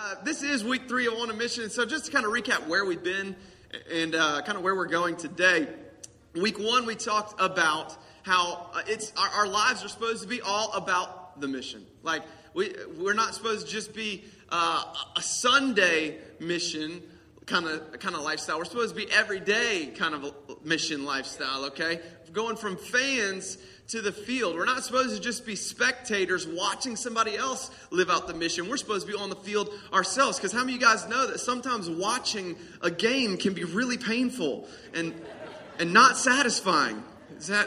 Uh, this is week three of On a Mission. So, just to kind of recap where we've been and uh, kind of where we're going today. Week one, we talked about how uh, it's our, our, lives are supposed to be all about the mission. Like we we're not supposed to just be uh, a Sunday mission kind of kind of lifestyle. We're supposed to be everyday kind of mission lifestyle. Okay, going from fans to the field. We're not supposed to just be spectators watching somebody else live out the mission. We're supposed to be on the field ourselves. Because how many of you guys know that sometimes watching a game can be really painful and and not satisfying? Is that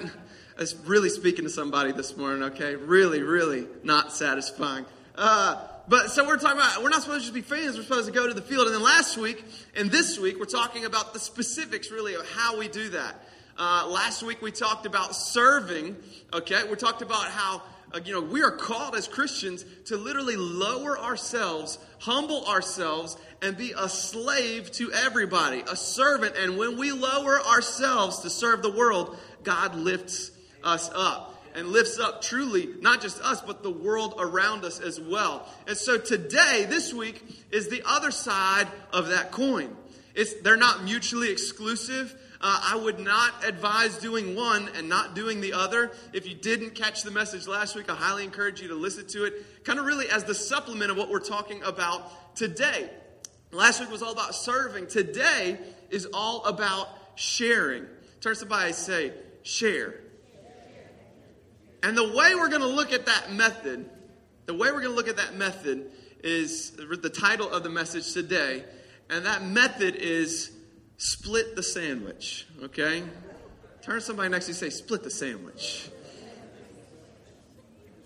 that's really speaking to somebody this morning? Okay, really, really not satisfying. Uh, but so we're talking about we're not supposed to just be fans. We're supposed to go to the field. And then last week and this week we're talking about the specifics really of how we do that. Uh, last week we talked about serving. Okay, we talked about how uh, you know we are called as Christians to literally lower ourselves, humble ourselves, and be a slave to everybody, a servant. And when we lower ourselves to serve the world, God lifts us up and lifts up truly not just us, but the world around us as well. And so today, this week, is the other side of that coin. It's, they're not mutually exclusive. Uh, I would not advise doing one and not doing the other. If you didn't catch the message last week, I highly encourage you to listen to it, kind of really as the supplement of what we're talking about today. Last week was all about serving. Today is all about sharing. Turn somebody say, share. And the way we're going to look at that method, the way we're going to look at that method is the title of the message today. And that method is split the sandwich, okay? Turn somebody next to you say, split the sandwich.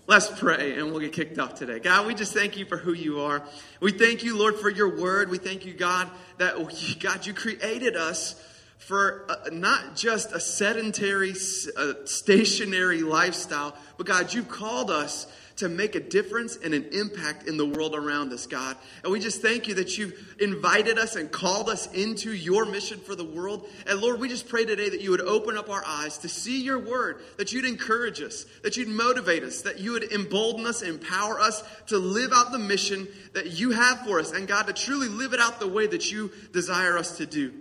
Let's pray and we'll get kicked off today. God, we just thank you for who you are. We thank you, Lord, for your word. We thank you, God, that, oh, God, you created us for not just a sedentary, stationary lifestyle, but God, you've called us to make a difference and an impact in the world around us, God. And we just thank you that you've invited us and called us into your mission for the world. And Lord, we just pray today that you would open up our eyes to see your word, that you'd encourage us, that you'd motivate us, that you would embolden us, empower us to live out the mission that you have for us. And God, to truly live it out the way that you desire us to do.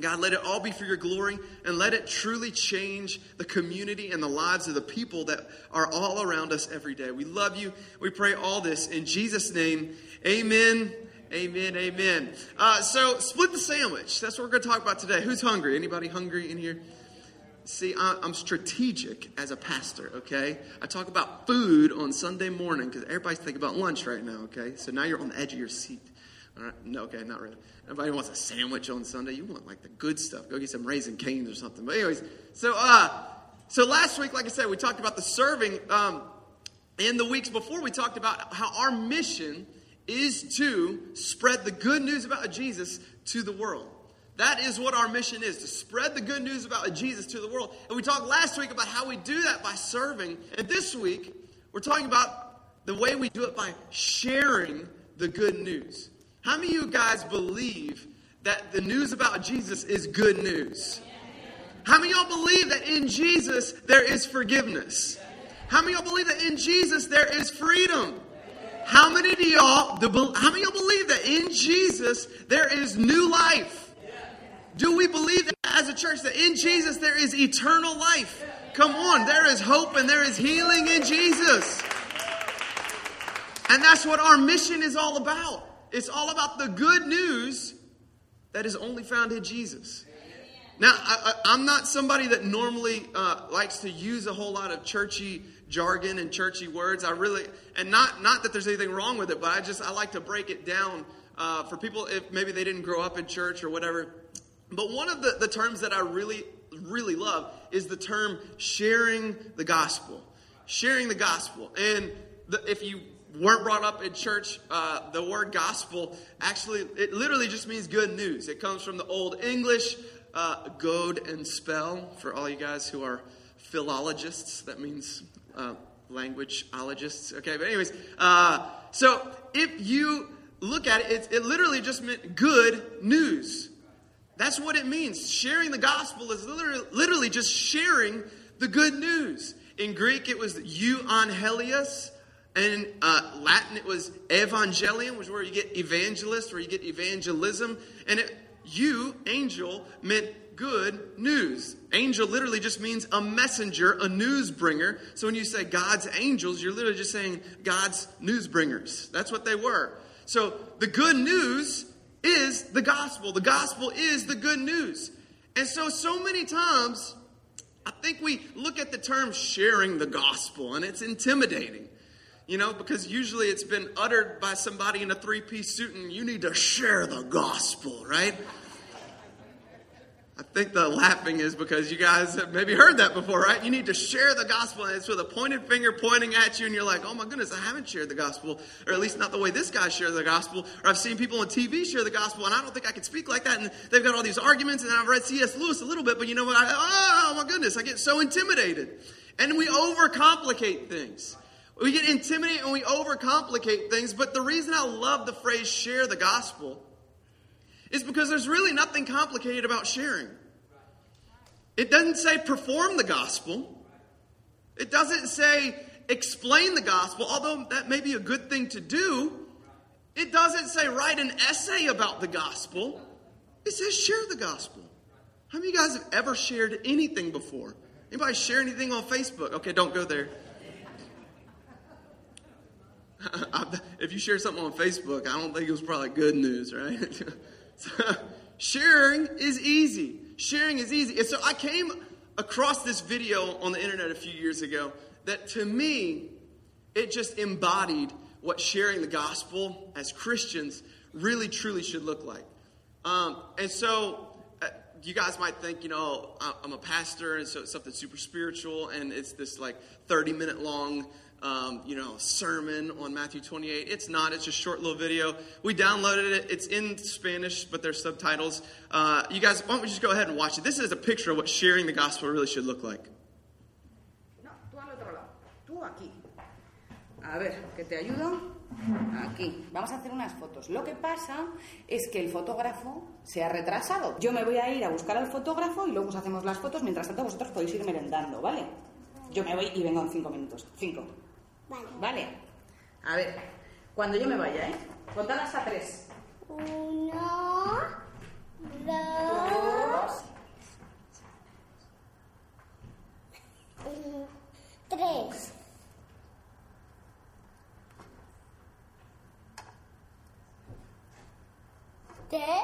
God, let it all be for your glory and let it truly change the community and the lives of the people that are all around us every day. We love you. We pray all this in Jesus' name. Amen. Amen. Amen. Uh, so, split the sandwich. That's what we're going to talk about today. Who's hungry? Anybody hungry in here? See, I'm strategic as a pastor, okay? I talk about food on Sunday morning because everybody's thinking about lunch right now, okay? So now you're on the edge of your seat. All right? No, okay, not really. Nobody wants a sandwich on Sunday. You want like the good stuff. Go get some Raising Cane's or something. But anyways, so uh, so last week, like I said, we talked about the serving. Um, in the weeks before, we talked about how our mission is to spread the good news about Jesus to the world. That is what our mission is to spread the good news about Jesus to the world. And we talked last week about how we do that by serving. And this week, we're talking about the way we do it by sharing the good news. How many of you guys believe that the news about Jesus is good news? How many of y'all believe that in Jesus there is forgiveness? How many of y'all believe that in Jesus there is freedom? How many do y'all how many y'all believe that in Jesus there is new life? Do we believe that as a church that in Jesus there is eternal life? Come on, there is hope and there is healing in Jesus. And that's what our mission is all about. It's all about the good news that is only found in Jesus. Now, I, am not somebody that normally uh, likes to use a whole lot of churchy jargon and churchy words. I really, and not not that there's anything wrong with it, but I just I like to break it down uh, for people if maybe they didn't grow up in church or whatever. But one of the, the terms that I really really love is the term sharing the gospel. Sharing the gospel, and the, if you weren't brought up in church, uh, the word gospel actually, it literally just means good news. It comes from the Old English, uh, goad and spell, for all you guys who are philologists. That means uh, languageologists. Okay, but anyways, uh, so if you look at it, it, it literally just meant good news. That's what it means. Sharing the gospel is literally, literally just sharing the good news. In Greek, it was euangelios And uh, Latin, it was evangelium, which is where you get evangelist, where you get evangelism. And it, you, angel, meant good news. Angel literally just means a messenger, a news bringer. So when you say God's angels, you're literally just saying God's news bringers. That's what they were. So the good news is the gospel. The gospel is the good news. And so, so many times, I think we look at the term sharing the gospel and it's intimidating. You know, because usually it's been uttered by somebody in a three piece suit and you need to share the gospel, right? I think the laughing is because you guys have maybe heard that before, right? You need to share the gospel, and it's with a pointed finger pointing at you, and you're like, oh my goodness, I haven't shared the gospel, or at least not the way this guy shares the gospel. Or I've seen people on TV share the gospel, and I don't think I can speak like that. And they've got all these arguments, and I've read C.S. Lewis a little bit, but you know what? I, oh my goodness, I get so intimidated. And we overcomplicate things. We get intimidated and we overcomplicate things, but the reason I love the phrase share the gospel is because there's really nothing complicated about sharing. It doesn't say perform the gospel. It doesn't say explain the gospel, although that may be a good thing to do. It doesn't say write an essay about the gospel. It says share the gospel. How many of you guys have ever shared anything before? Anybody share anything on Facebook? Okay, don't go there. if you share something on Facebook, I don't think it was probably good news, right? sharing is easy. Sharing is easy. And so I came across this video on the internet a few years ago that to me, it just embodied what sharing the gospel as Christians really truly should look like. Um, and so uh, you guys might think, you know, I'm a pastor, and so it's something super spiritual, and it's this like 30 minute long um, you know, sermon on Matthew 28. It's not, it's just a short little video. We downloaded it. It's in Spanish, but there's subtitles. Uh, you guys, why don't we just go ahead and watch it? This is a picture of what sharing the gospel really should look like. No, tú al otro lado. Tú aquí. A ver, que te ayudo. Aquí. Vamos a hacer unas fotos. Lo que pasa es que el fotógrafo se ha retrasado. Yo me voy a ir a buscar al fotógrafo y luego os hacemos las fotos. Mientras tanto, vosotros podéis ir merendando, ¿vale? Yo me voy y vengo en cinco minutos. Cinco. Vale. Vale. A ver, cuando yo me vaya, ¿eh? Contad hasta tres. Uno, dos, tres. ¿Qué?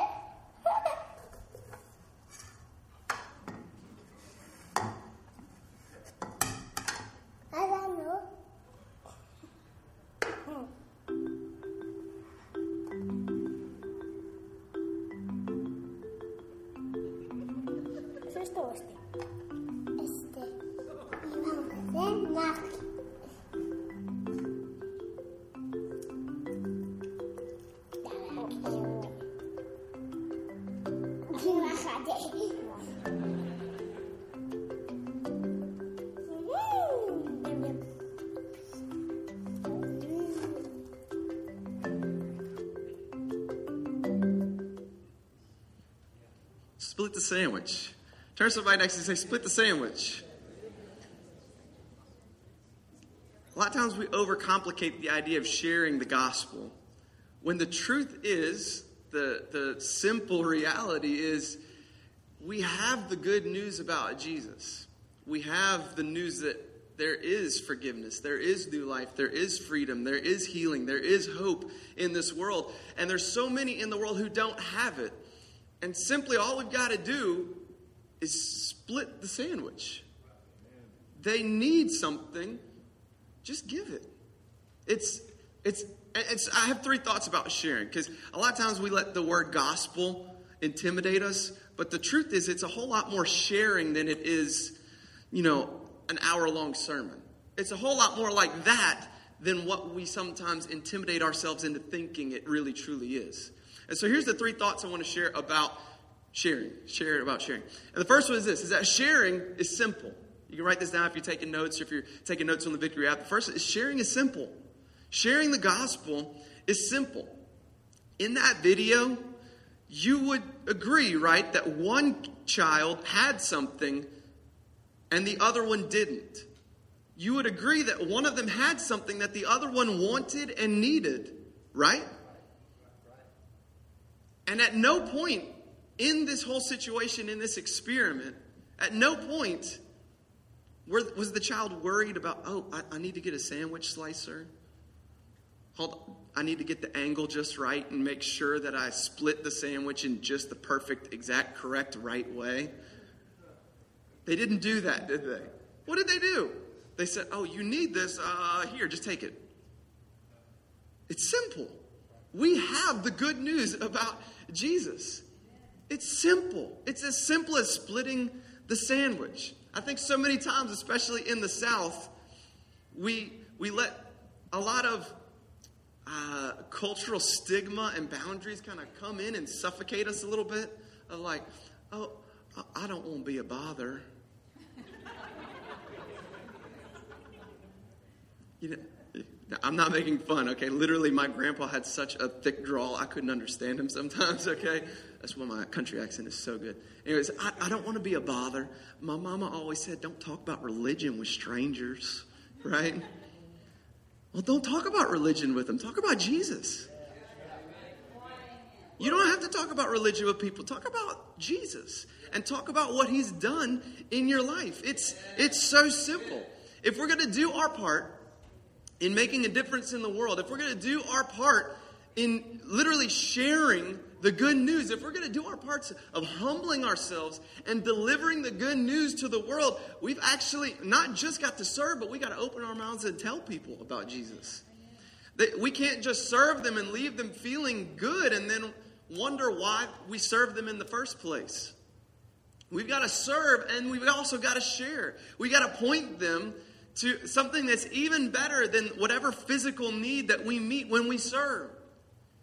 Split the sandwich. Turn somebody next to you and say, split the sandwich. A lot of times we overcomplicate the idea of sharing the gospel when the truth is, the, the simple reality is, we have the good news about Jesus. We have the news that there is forgiveness, there is new life, there is freedom, there is healing, there is hope in this world. And there's so many in the world who don't have it. And simply all we've got to do is split the sandwich. They need something, just give it. It's it's it's I have three thoughts about sharing because a lot of times we let the word gospel intimidate us, but the truth is it's a whole lot more sharing than it is, you know, an hour long sermon. It's a whole lot more like that than what we sometimes intimidate ourselves into thinking it really truly is. And so here's the three thoughts I want to share about sharing. Share about sharing. And the first one is this is that sharing is simple. You can write this down if you're taking notes or if you're taking notes on the victory app. The first is sharing is simple. Sharing the gospel is simple. In that video, you would agree, right, that one child had something and the other one didn't. you would agree that one of them had something that the other one wanted and needed, right? And at no point in this whole situation, in this experiment, at no point was the child worried about, oh, I, I need to get a sandwich slicer? Hold. I need to get the angle just right and make sure that I split the sandwich in just the perfect, exact, correct, right way. They didn't do that, did they? What did they do? They said, Oh, you need this. Uh, here, just take it. It's simple. We have the good news about Jesus. It's simple. It's as simple as splitting the sandwich. I think so many times, especially in the South, we, we let a lot of uh, cultural stigma and boundaries kind of come in and suffocate us a little bit. Of like, oh, I don't want to be a bother. you know, I'm not making fun, okay? Literally, my grandpa had such a thick drawl, I couldn't understand him sometimes, okay? That's why my country accent is so good. Anyways, I, I don't want to be a bother. My mama always said, don't talk about religion with strangers, right? Well, don't talk about religion with them. Talk about Jesus. You don't have to talk about religion with people. Talk about Jesus and talk about what he's done in your life. It's it's so simple. If we're going to do our part in making a difference in the world, if we're going to do our part in literally sharing the good news, if we're going to do our parts of humbling ourselves and delivering the good news to the world, we've actually not just got to serve, but we got to open our mouths and tell people about Jesus. We can't just serve them and leave them feeling good and then wonder why we serve them in the first place. We've got to serve and we've also got to share. We got to point them to something that's even better than whatever physical need that we meet when we serve.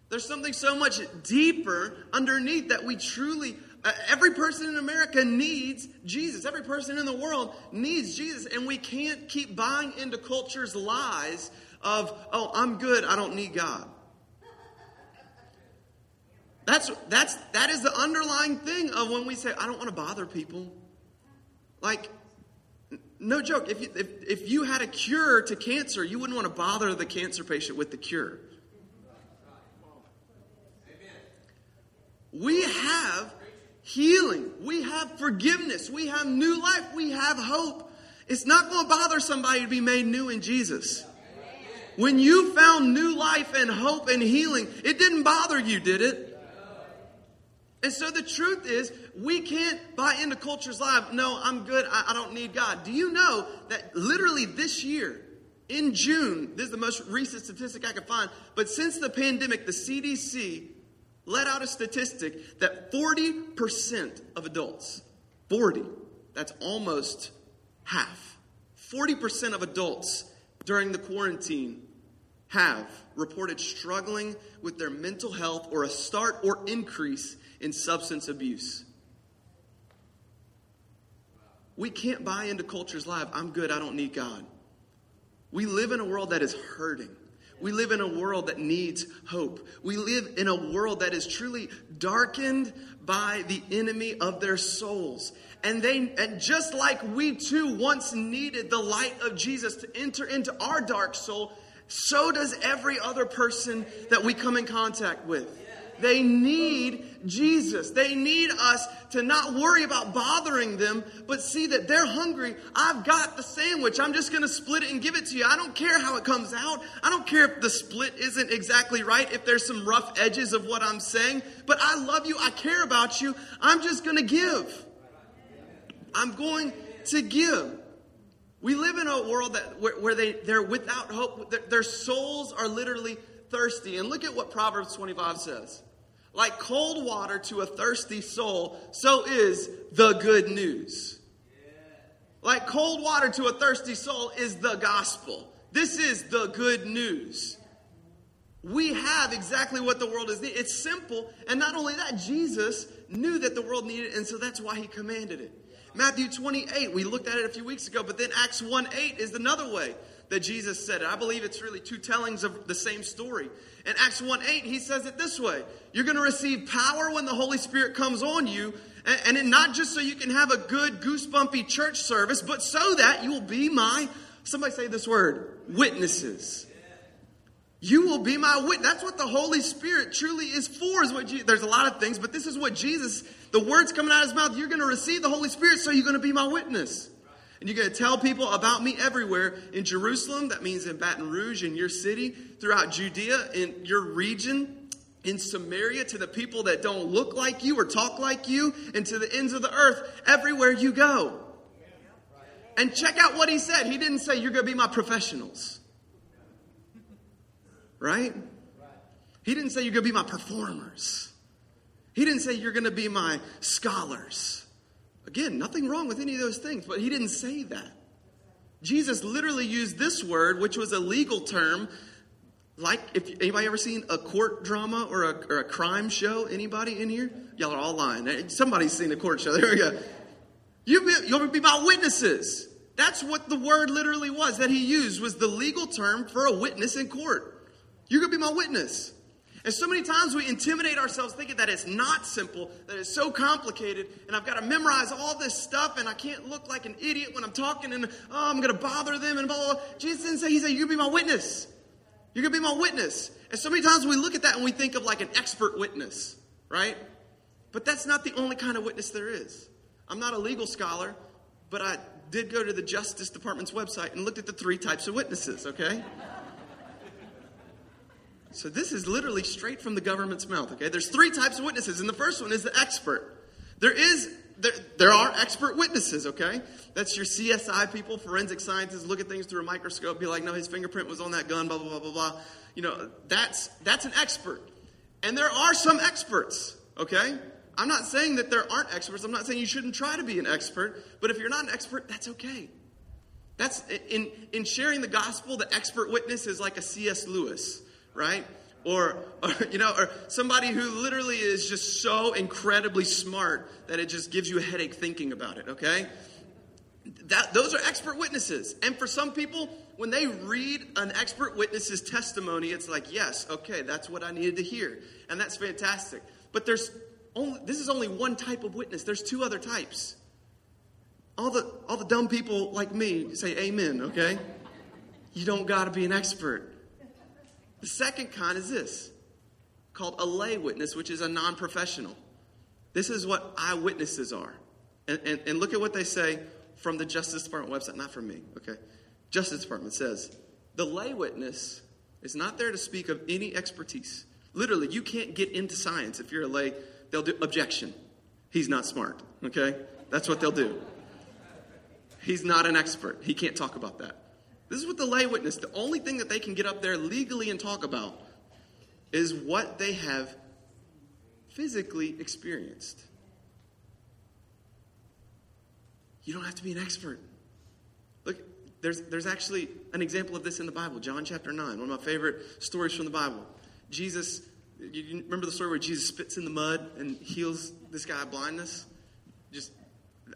There's something so much deeper underneath that we truly, uh, every person in America needs Jesus. Every person in the world needs Jesus. And we can't keep buying into culture's lies of, oh, I'm good, I don't need God. That's, that's, that is the underlying thing of when we say, I don't want to bother people. Like, no joke, if you, if, if you had a cure to cancer, you wouldn't want to bother the cancer patient with the cure. We have healing. We have forgiveness. We have new life. We have hope. It's not going to bother somebody to be made new in Jesus. When you found new life and hope and healing, it didn't bother you, did it? And so the truth is, we can't buy into culture's lie. No, I'm good. I, I, don't need God. Do you know that literally this year, in June, this is the most recent statistic I could find, but since the pandemic, the CDC let out a statistic that 40% of adults, 40, that's almost half, 40% of adults during the quarantine have reported struggling with their mental health or a start or increase in substance abuse. We can't buy into culture's life. I'm good, I don't need God. We live in a world that is hurting. We live in a world that needs hope. We live in a world that is truly darkened by the enemy of their souls. And they and just like we too once needed the light of Jesus to enter into our dark soul, so does every other person that we come in contact with. They need Jesus. They need us to not worry about bothering them, but see that they're hungry. I've got the sandwich. I'm just going to split it and give it to you. I don't care how it comes out. I don't care if the split isn't exactly right, if there's some rough edges of what I'm saying, but I love you. I care about you. I'm just going to give. I'm going to give. We live in a world that where, where they they're without hope. Their, their souls are literally thirsty. And look at what Proverbs 25 says. Like cold water to a thirsty soul, so is the good news. Like cold water to a thirsty soul is the gospel. This is the good news. We have exactly what the world is needing. It's simple. And not only that, Jesus knew that the world needed it, and so that's why he commanded it. Matthew 28, we looked at it a few weeks ago, but then Acts 1 8 is another way that Jesus said it. I believe it's really two tellings of the same story. In Acts 1 8, he says it this way You're going to receive power when the Holy Spirit comes on you, and, and not just so you can have a good, goosebumpy church service, but so that you will be my Somebody say this word witnesses. You will be my witness. That's what the Holy Spirit truly is for. Is what Je- there's a lot of things, but this is what Jesus. The words coming out of his mouth. You're going to receive the Holy Spirit, so you're going to be my witness, and you're going to tell people about me everywhere in Jerusalem. That means in Baton Rouge, in your city, throughout Judea, in your region, in Samaria, to the people that don't look like you or talk like you, and to the ends of the earth. Everywhere you go. And check out what he said. He didn't say you're going to be my professionals. Right? He didn't say you're going to be my performers. He didn't say you're going to be my scholars. Again, nothing wrong with any of those things, but he didn't say that. Jesus literally used this word, which was a legal term. Like, if anybody ever seen a court drama or a, or a crime show? Anybody in here? Y'all are all lying. Somebody's seen a court show. There we go. You be, you'll be my witnesses. That's what the word literally was that he used was the legal term for a witness in court. You're to be my witness. And so many times we intimidate ourselves thinking that it's not simple, that it's so complicated, and I've got to memorize all this stuff, and I can't look like an idiot when I'm talking, and oh, I'm going to bother them, and blah, blah, blah. Jesus didn't say, He said, You're going to be my witness. You're going to be my witness. And so many times we look at that and we think of like an expert witness, right? But that's not the only kind of witness there is. I'm not a legal scholar, but I did go to the Justice Department's website and looked at the three types of witnesses, okay? So this is literally straight from the government's mouth, okay? There's three types of witnesses, and the first one is the expert. There is there, there are expert witnesses, okay? That's your CSI people, forensic scientists, look at things through a microscope, be like, no, his fingerprint was on that gun, blah, blah, blah, blah, blah. You know, that's that's an expert. And there are some experts, okay? I'm not saying that there aren't experts. I'm not saying you shouldn't try to be an expert, but if you're not an expert, that's okay. That's in in sharing the gospel, the expert witness is like a C.S. Lewis right? Or, or, you know, or somebody who literally is just so incredibly smart that it just gives you a headache thinking about it, okay? That, those are expert witnesses. And for some people, when they read an expert witness's testimony, it's like, yes, okay, that's what I needed to hear. And that's fantastic. But there's only, this is only one type of witness. There's two other types. All the, all the dumb people like me say amen, okay? You don't got to be an expert. The second kind is this called a lay witness, which is a non professional. This is what eyewitnesses are. And, and, and, look at what they say from the Justice Department website, not from me, okay? Justice Department says the lay witness is not there to speak of any expertise. Literally, you can't get into science if you're a lay. They'll do objection. He's not smart, okay? That's what they'll do. He's not an expert. He can't talk about that. This is what the lay witness, the only thing that they can get up there legally and talk about is what they have physically experienced. You don't have to be an expert. Look, there's, there's actually an example of this in the Bible, John chapter 9, one of my favorite stories from the Bible. Jesus, you remember the story where Jesus spits in the mud and heals this guy of blindness?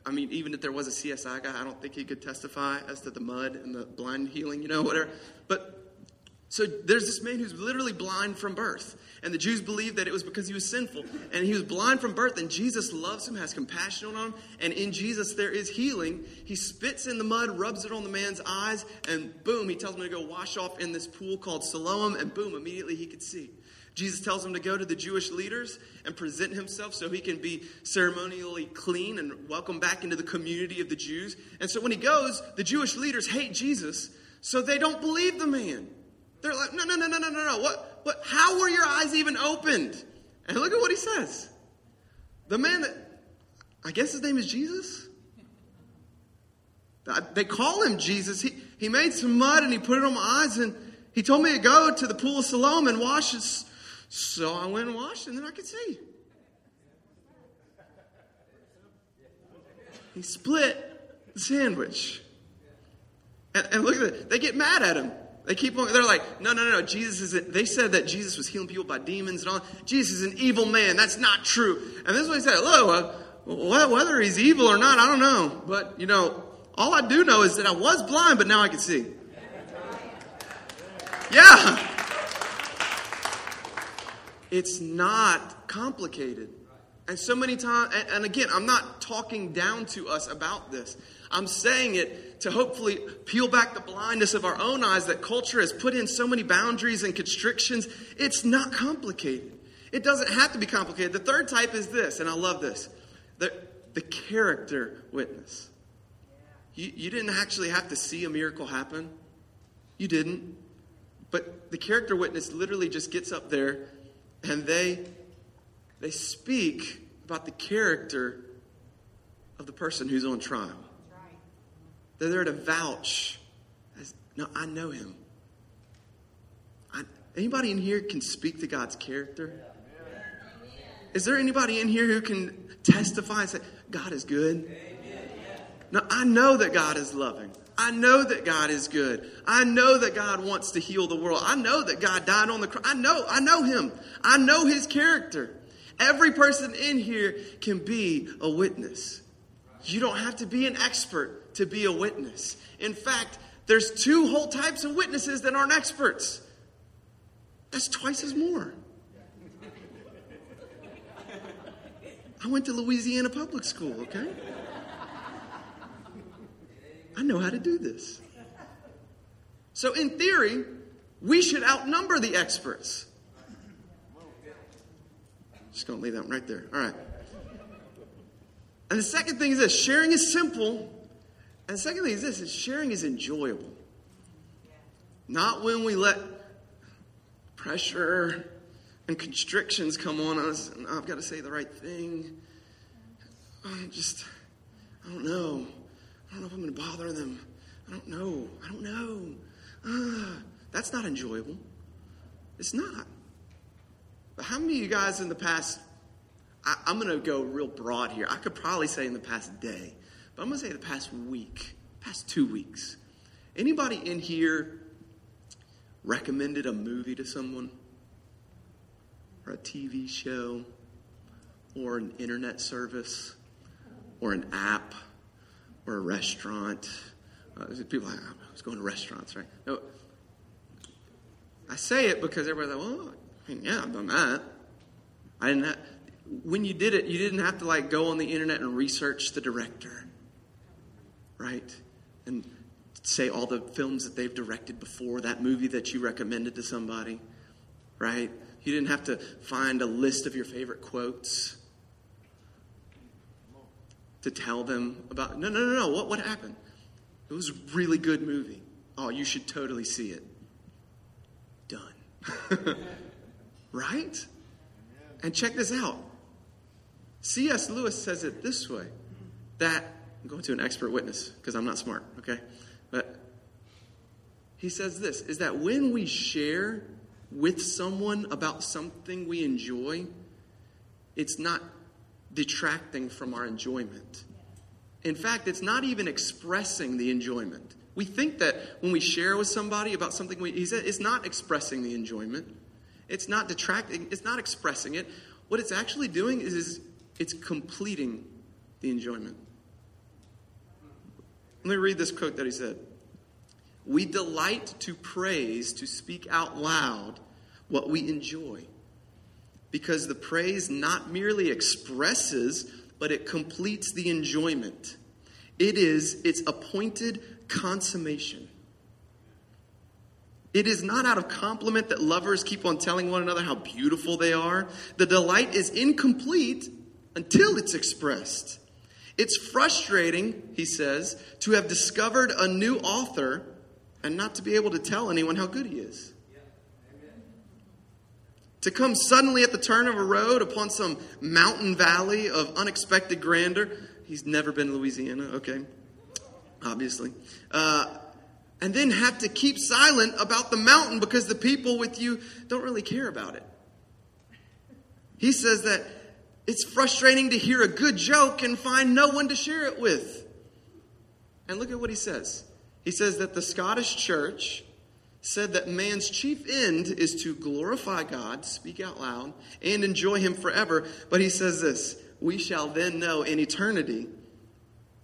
I mean, even if there was a CSI guy, I don't think he could testify as to the mud and the blind healing, you know, whatever. But so there's this man who's literally blind from birth. And the Jews believed that it was because he was sinful. And he was blind from birth, and Jesus loves him, has compassion on him. And in Jesus, there is healing. He spits in the mud, rubs it on the man's eyes, and boom, he tells him to go wash off in this pool called Siloam, and boom, immediately he could see. Jesus tells him to go to the Jewish leaders and present himself so he can be ceremonially clean and welcome back into the community of the Jews. And so when he goes, the Jewish leaders hate Jesus, so they don't believe the man. They're like, no, no, no, no, no, no, no. What, what, how were your eyes even opened? And look at what he says. The man that, I guess his name is Jesus? Uh, they call him Jesus. He, he made some mud and he put it on my eyes and he told me to go to the pool of Siloam and wash his so I went and washed, and then I could see. He split the sandwich. And, and look at it. They get mad at him. They keep on, they're like, no, no, no, no, Jesus isn't, they said that Jesus was healing people by demons and all. Jesus is an evil man. That's not true. And this is what he said. Look, whether he's evil or not, I don't know. But, you know, all I do know is that I was blind, but now I can see. Yeah. It's not complicated. And so many times, and, again, I'm not talking down to us about this. I'm saying it to hopefully peel back the blindness of our own eyes that culture has put in so many boundaries and constrictions. It's not complicated. It doesn't have to be complicated. The third type is this, and I love this the, the character witness. You, you didn't actually have to see a miracle happen, you didn't. But the character witness literally just gets up there and they they speak about the character of the person who's on trial. They're there to vouch. As, no, I know him. I, anybody in here can speak to God's character? Is there anybody in here who can testify and say, God is good? No, I know that God is loving. I know that God is good. I know that God wants to heal the world. I know that God died on the cross. I know, I know him. I know his character. Every person in here can be a witness. You don't have to be an expert to be a witness. In fact, there's two whole types of witnesses that aren't experts. That's twice as more. I went to Louisiana public school, okay? I know how to do this. So, in theory, we should outnumber the experts. Just going to leave that one right there. All right. And the second thing is this sharing is simple. And the second thing is this is sharing is enjoyable. Not when we let pressure and constrictions come on us and I've got to say the right thing. I just, I don't know. I don't know if I'm going to bother them. I don't know. I don't know. Ah, that's not enjoyable. It's not. But how many of you guys in the past, I, am going to go real broad here. I could probably say in the past day, but I'm going to say the past week, past two weeks. Anybody in here recommended a movie to someone? Or a TV show? Or an internet service? Or an app? Or a restaurant. Uh, people like, I was going to restaurants, right? No, I say it because everybody's like, well, I mean, yeah, I've done that. I didn't have, when you did it, you didn't have to like go on the internet and research the director, right? And say all the films that they've directed before that movie that you recommended to somebody, right? You didn't have to find a list of your favorite quotes to tell them about. No, no, no, no. What, what happened? It was a really good movie. Oh, you should totally see it. Done. right? And check this out. C.S. Lewis says it this way that I'm going to an expert witness because I'm not smart, okay? But he says this is that when we share with someone about something we enjoy, it's not detracting from our enjoyment. In fact, it's not even expressing the enjoyment. We think that when we share with somebody about something, we, he said, it's not expressing the enjoyment. It's not detracting, it's not expressing it. What it's actually doing is, is it's completing the enjoyment. Let me read this quote that he said. We delight to praise, to speak out loud what we enjoy because the praise not merely expresses, but it completes the enjoyment. It is its appointed consummation. It is not out of compliment that lovers keep on telling one another how beautiful they are. The delight is incomplete until it's expressed. It's frustrating, he says, to have discovered a new author and not to be able to tell anyone how good he is to come suddenly at the turn of a road upon some mountain valley of unexpected grandeur. He's never been to Louisiana, okay, obviously. Uh, and then have to keep silent about the mountain because the people with you don't really care about it. He says that it's frustrating to hear a good joke and find no one to share it with. And look at what he says. He says that the Scottish church said that man's chief end is to glorify God, speak out loud, and enjoy Him forever. But he says this we shall then know in eternity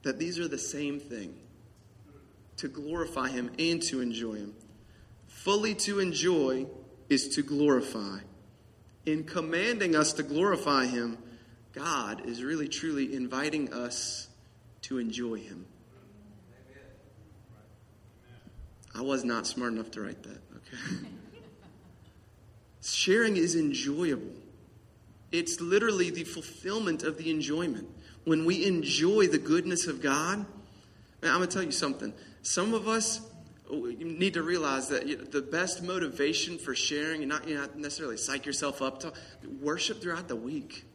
that these are the same thing to glorify Him and to enjoy Him. Fully to enjoy is to glorify. In commanding us to glorify Him, God is really truly inviting us to enjoy Him. I was not smart enough to write that, okay? Sharing is enjoyable. It's literally the fulfillment of the enjoyment. When we enjoy the goodness of God, man, I'm going to tell you something. Some of us oh, you need to realize that the best motivation for sharing, and not, you not necessarily psych yourself up to worship throughout the week.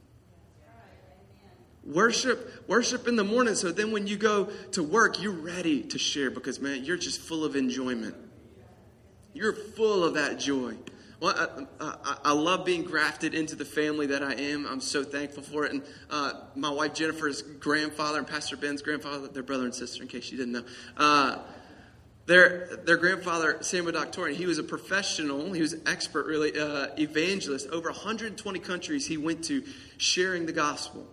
Worship, worship in the morning. So then when you go to work, you're ready to share because, man, you're just full of enjoyment. You're full of that joy. Well, I, I, I, love being grafted into the family that I am. I'm so thankful for it. And uh, my wife Jennifer's grandfather and Pastor Ben's grandfather, their brother and sister, in case you didn't know. Uh, their, their grandfather, Samuel Doctorian, he was a professional, he was an expert, really, uh, evangelist. Over 120 countries he went to sharing the gospel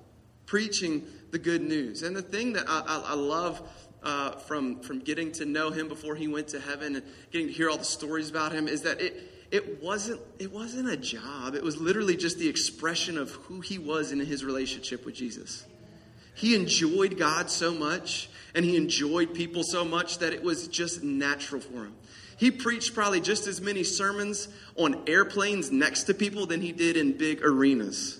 preaching the good news. And the thing that I, I, I love uh, from, from getting to know him before he went to heaven and getting to hear all the stories about him is that it, it, wasn't, it wasn't a job. It was literally just the expression of who he was in his relationship with Jesus. He enjoyed God so much and he enjoyed people so much that it was just natural for him. He preached probably just as many sermons on airplanes next to people than he did in big arenas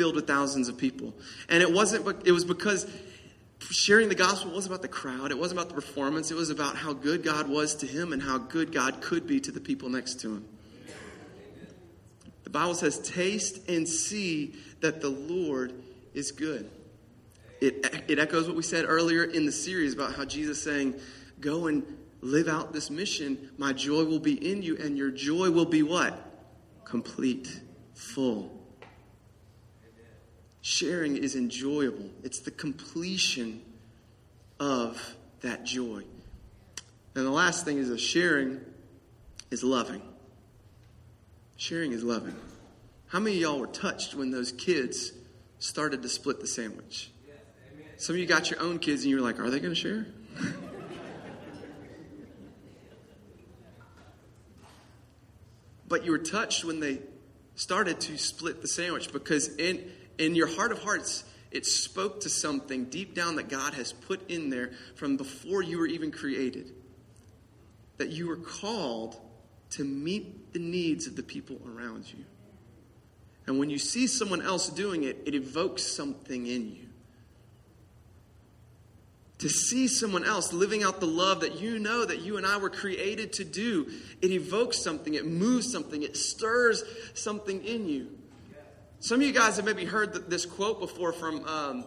filled with thousands of people. And it wasn't, it was because sharing the gospel wasn't about the crowd, it wasn't about the performance, it was about how good God was to him and how good God could be to the people next to him. The Bible says, Taste and see that the Lord is good. It, it echoes what we said earlier in the series about how Jesus saying, Go and live out this mission. My joy will be in you, and your joy will be what? Complete, full. Sharing is enjoyable, it's the completion of that joy. And the last thing is that sharing is loving. Sharing is loving. How many of y'all were touched when those kids started to split the sandwich? Some of you got your own kids and you were like, are they going to share? but you were touched when they started to split the sandwich because in in your heart of hearts, it spoke to something deep down that God has put in there from before you were even created. That you were called to meet the needs of the people around you. And when you see someone else doing it, it evokes something in you. To see someone else living out the love that you know that you and I were created to do, it evokes something, it moves something, it stirs something in you. Some of you guys have maybe heard this quote before from um,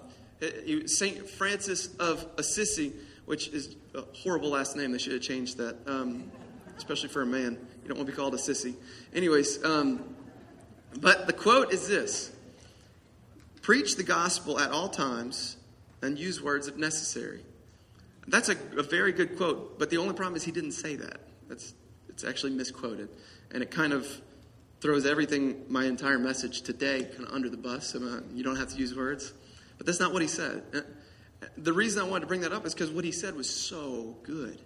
St. Francis of Assisi, which is a horrible last name. They should have changed that, um, especially for a man. You don't want to be called a sissy. Anyways, um, but the quote is this Preach the gospel at all times and use words if necessary. That's a, a very good quote, but the only problem is he didn't say that. That's, it's actually misquoted. And it kind of throws everything, my entire message today, kind of under the bus. So you don't have to use words. But that's not what he said. Uh, the reason I wanted to bring that up is because what he said was so good.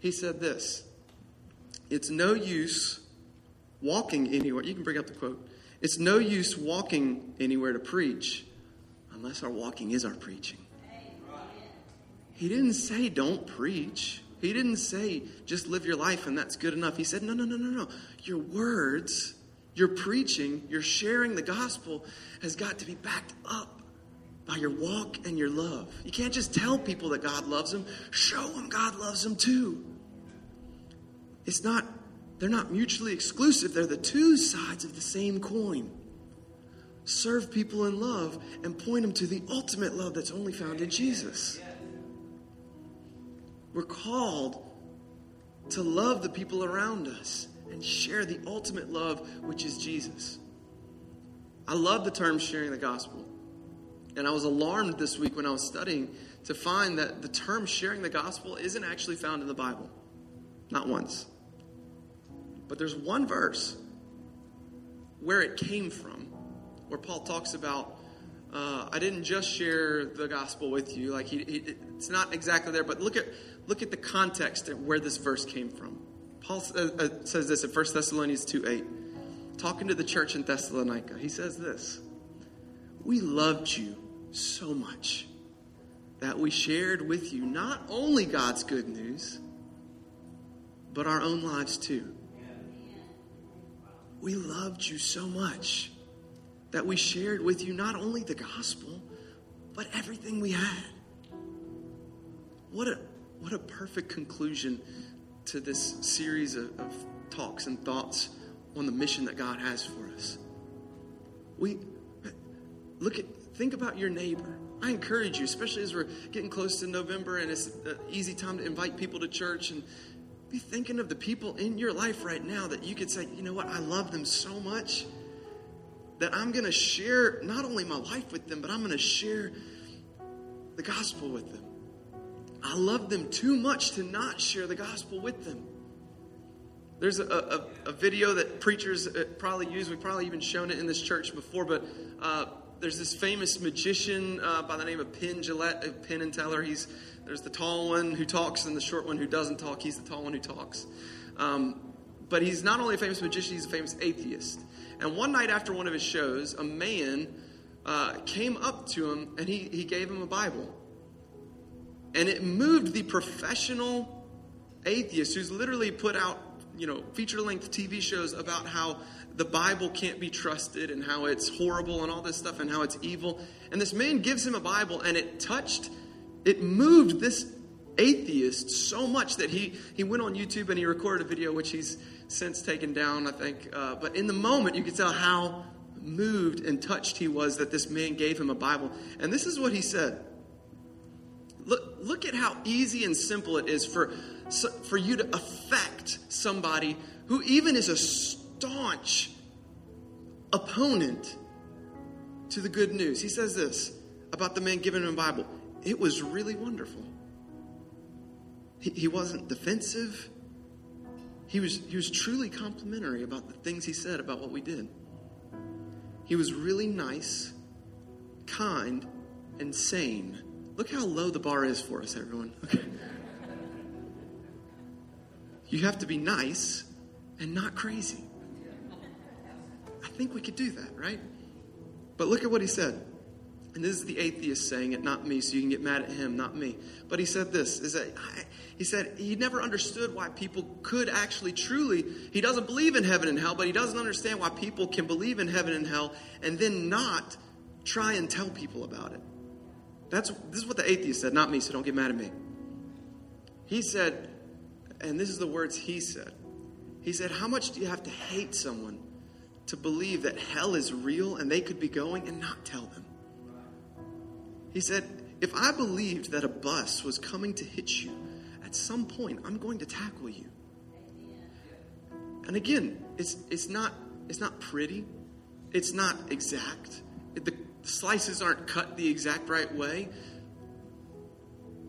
He said this It's no use walking anywhere. You can bring up the quote. It's no use walking anywhere to preach unless our walking is our preaching. He didn't say don't preach. He didn't say just live your life and that's good enough. He said, no, no, no, no, no. Your words your preaching, your sharing the gospel has got to be backed up by your walk and your love. You can't just tell people that God loves them, show them God loves them too. It's not, they're not mutually exclusive, they're the two sides of the same coin. Serve people in love and point them to the ultimate love that's only found in Jesus. We're called to love the people around us and share the ultimate love, which is Jesus. I love the term sharing the gospel. And I was alarmed this week when I was studying to find that the term sharing the gospel isn't actually found in the Bible. Not once. But there's one verse where it came from, where Paul talks about, uh, I didn't just share the gospel with you. Like he, he, it's not exactly there, but look at look at the context of where this verse came from. Paul uh, uh, says this in 1 Thessalonians 2 8, talking to the church in Thessalonica. He says this we loved you so much that we shared with you not only God's good news, but our own lives too. We loved you so much that we shared with you not only the gospel, but everything we had. What a, what a perfect conclusion to this series of, of talks and thoughts on the mission that God has for us. We look at think about your neighbor. I encourage you, especially as we're getting close to November and it's an easy time to invite people to church and be thinking of the people in your life right now that you could say, you know what, I love them so much that I'm going to share not only my life with them, but I'm going to share the gospel with them. I love them too much to not share the gospel with them. There's a, a, a video that preachers uh, probably use. We've probably even shown it in this church before, but uh, there's this famous magician uh, by the name of Penn Jillette, uh, Penn and Teller. He's there's the tall one who talks and the short one who doesn't talk. He's the tall one who talks. Um, but he's not only a famous magician; he's a famous atheist. And one night after one of his shows, a man uh, came up to him and he, he gave him a Bible. And it moved the professional atheist who's literally put out, you know, feature length TV shows about how the Bible can't be trusted and how it's horrible and all this stuff and how it's evil. And this man gives him a Bible and it touched, it moved this atheist so much that he, he went on YouTube and he recorded a video, which he's since taken down, I think. Uh, but in the moment, you could tell how moved and touched he was that this man gave him a Bible. And this is what he said. Look, look at how easy and simple it is for, for you to affect somebody who even is a staunch opponent to the good news. He says this about the man giving him a Bible. It was really wonderful. He, he wasn't defensive. He was, he was truly complimentary about the things he said about what we did. He was really nice, kind, and sane. Look how low the bar is for us, everyone. Okay. You have to be nice and not crazy. I think we could do that, right? But look at what he said. And this is the atheist saying it, not me, so you can get mad at him, not me. But he said this is that he said he never understood why people could actually truly, he doesn't believe in heaven and hell, but he doesn't understand why people can believe in heaven and hell and then not try and tell people about it. That's this is what the atheist said, not me, so don't get mad at me. He said, and this is the words he said. He said, How much do you have to hate someone to believe that hell is real and they could be going and not tell them? He said, If I believed that a bus was coming to hit you, at some point I'm going to tackle you. And again, it's it's not it's not pretty. It's not exact. The slices aren't cut the exact right way.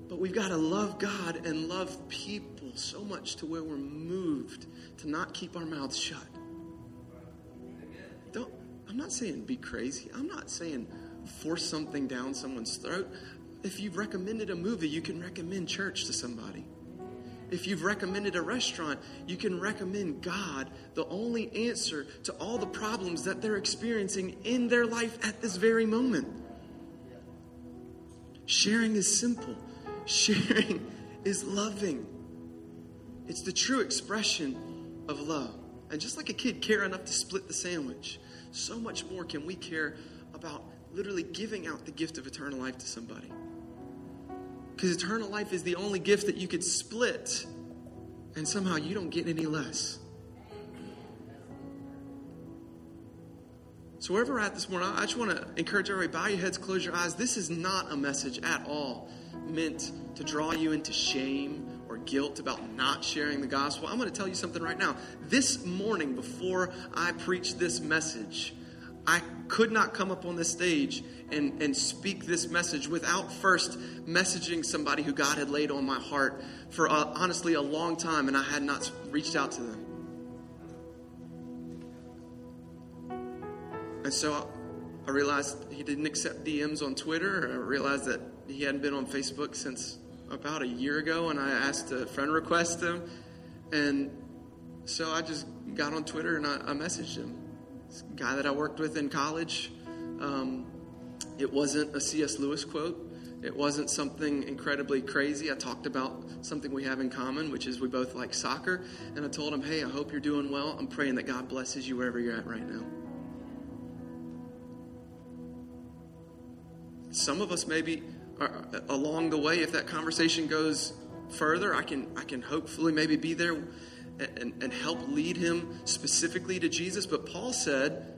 But we've got to love God and love people so much to where we're moved to not keep our mouths shut. Don't I'm not saying be crazy. I'm not saying force something down someone's throat. If you've recommended a movie, you can recommend church to somebody. If you've recommended a restaurant, you can recommend God, the only answer to all the problems that they're experiencing in their life at this very moment. Sharing is simple, sharing is loving. It's the true expression of love. And just like a kid care enough to split the sandwich, so much more can we care about literally giving out the gift of eternal life to somebody. Because eternal life is the only gift that you could split, and somehow you don't get any less. So, wherever we're at this morning, I just want to encourage everybody bow your heads, close your eyes. This is not a message at all meant to draw you into shame or guilt about not sharing the gospel. I'm going to tell you something right now. This morning, before I preach this message, I could not come up on this stage and, and speak this message without first messaging somebody who God had laid on my heart for uh, honestly a long time, and I had not reached out to them. And so I, realized he didn't accept DMs on Twitter. I realized that he hadn't been on Facebook since about a year ago, and I asked a friend request him. And so I just got on Twitter and I, I messaged him guy that I worked with in college. Um, It wasn't a C.S. Lewis quote. It wasn't something incredibly crazy. I talked about something we have in common, which is we both like soccer. And I told him, hey, I hope you're doing well. I'm praying that God blesses you wherever you're at right now. Some of us maybe are along the way, if that conversation goes further, I can I can hopefully maybe be there and, and help lead him specifically to Jesus. But Paul said,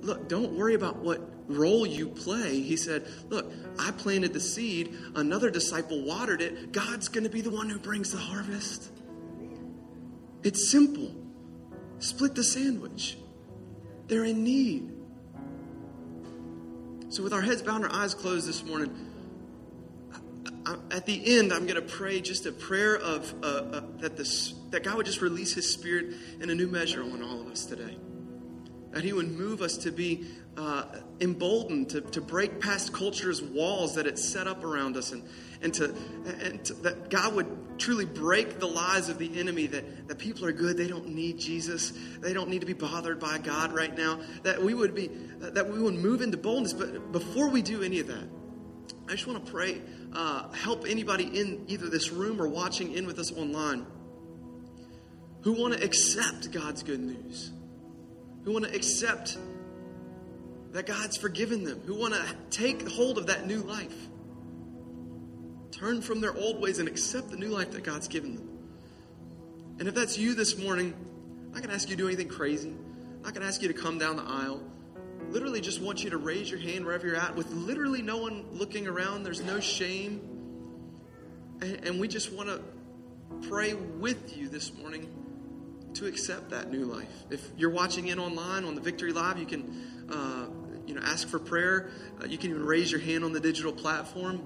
look, don't worry about what role you play. He said, look, I planted the seed, another disciple watered it. God's going to be the one who brings the harvest. It's simple. Split the sandwich. They're in need. So, with our heads bowed and our eyes closed this morning, at the end, I'm going to pray just a prayer of uh, uh, that this that God would just release His Spirit in a new measure on all of us today. That He would move us to be uh, emboldened to, to break past culture's walls that it's set up around us, and and to and to, that God would truly break the lies of the enemy that that people are good, they don't need Jesus, they don't need to be bothered by God right now. That we would be that we would move into boldness. But before we do any of that, I just want to pray uh, help anybody in either this room or watching in with us online who want to accept God's good news, who want to accept that God's forgiven them, who want to take hold of that new life, turn from their old ways and accept the new life that God's given them. And if that's you this morning, I'm not going to ask you to do anything crazy. I'm not going to ask you to come down the aisle literally just want you to raise your hand wherever you're at with literally no one looking around. There's no shame. And, and we just want to pray with you this morning to accept that new life. If you're watching in online on the Victory Live, you can uh, you know ask for prayer. Uh, you can even raise your hand on the digital platform.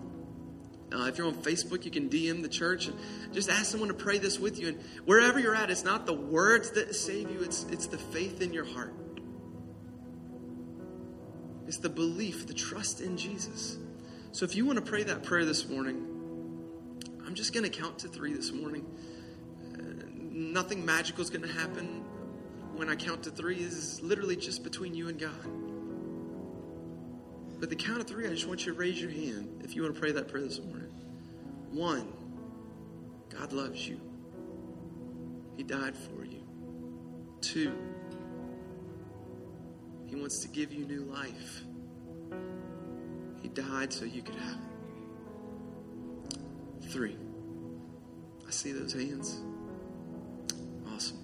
Uh, if you're on Facebook, you can DM the church and just ask someone to pray this with you. And wherever you're at, it's not the words that save you; it's it's the faith in your heart. It's the belief, the trust in Jesus. So if you want to pray that prayer this morning, I'm just going to count to three this morning. Uh, nothing magical is going to happen when I count to three. This is literally just between you and God. But the count of three, I just want you to raise your hand if you want to pray that prayer this morning. One, God loves you. He died for you. Two, he wants to give you new life. He died so you could have it. Three. I see those hands. Awesome.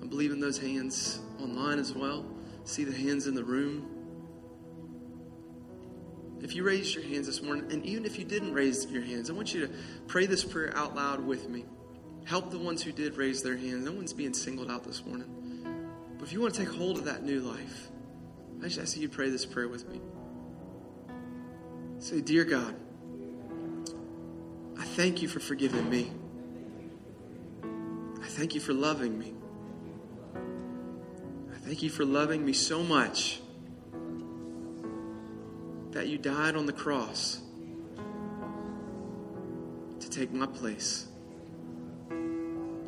I'm believing those hands online as well. See the hands in the room. If you raised your hands this morning, and even if you didn't raise your hands, I want you to pray this prayer out loud with me. Help the ones who did raise their hands. No one's being singled out this morning. But if you want to take hold of that new life, I just ask you to pray this prayer with me. Say, Dear God, I thank you for forgiving me. I thank you for loving me. I thank you for loving me so much that you died on the cross to take my place,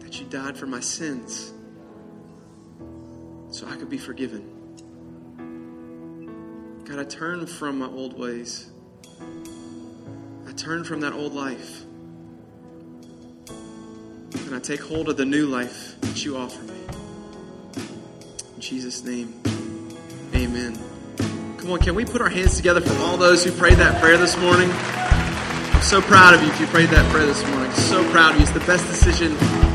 that you died for my sins so I could be forgiven. God, I turn from my old ways. I turn from that old life. And I take hold of the new life that you offer me. In Jesus' name, amen. Come on, can we put our hands together for all those who prayed that prayer this morning? I'm so proud of you if you prayed that prayer this morning. So proud of you. It's the best decision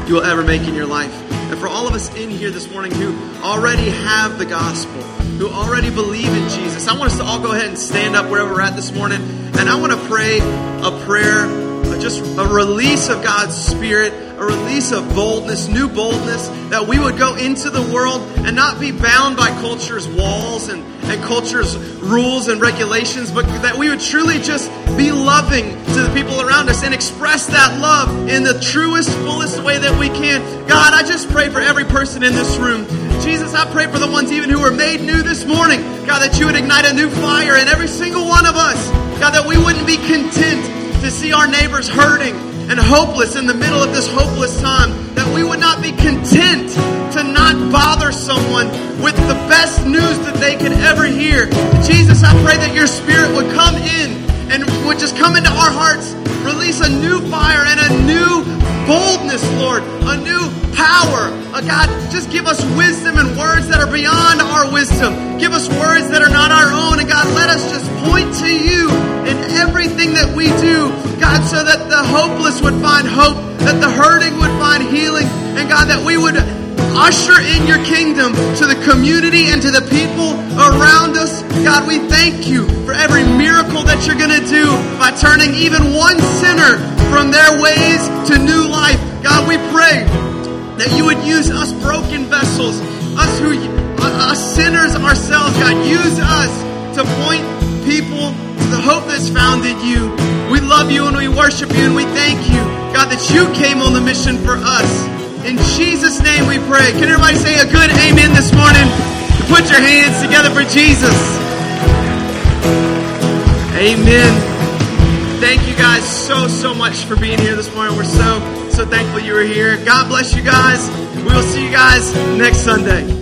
you will ever make in your life. And for all of us in here this morning who already have the gospel, who already believe in Jesus. I want us to all go ahead and stand up wherever we're at this morning. And I want to pray a prayer, just a release of God's Spirit, a release of boldness, new boldness, that we would go into the world and not be bound by culture's walls and, and culture's rules and regulations, but that we would truly just be loving to the people around us and express that love in the truest, fullest way that we can. God, I just pray for every person in this room Jesus, I pray for the ones even who were made new this morning. God, that you would ignite a new fire in every single one of us. God, that we wouldn't be content to see our neighbors hurting and hopeless in the middle of this hopeless time. That we would not be content to not bother someone with the best news that they could ever hear. Jesus, I pray that your spirit would come in and would just come into our hearts, release a new fire and a new boldness, Lord, a new power. Uh, God, just give us wisdom and words that are beyond our wisdom. Give us words that are not our own. And God, let us just point to you in everything that we do, God, so that the hopeless would find hope, that the hurting would find healing, and God, that we would usher in your kingdom to the community and to the people around us. God, we thank you for every miracle that you're going to do by turning even one sinner from their ways to new life. God, we pray that you would use us broken vessels, us who, us sinners ourselves, God, use us to point people to the hope that's found in you. We love you and we worship you and we thank you, God, that you came on the mission for us. In Jesus' name we pray. Can everybody say a good amen this morning? Put your hands together for Jesus. Amen. Thank you guys so, so much for being here this morning. We're so, so thankful you were here. God bless you guys. We will see you guys next Sunday.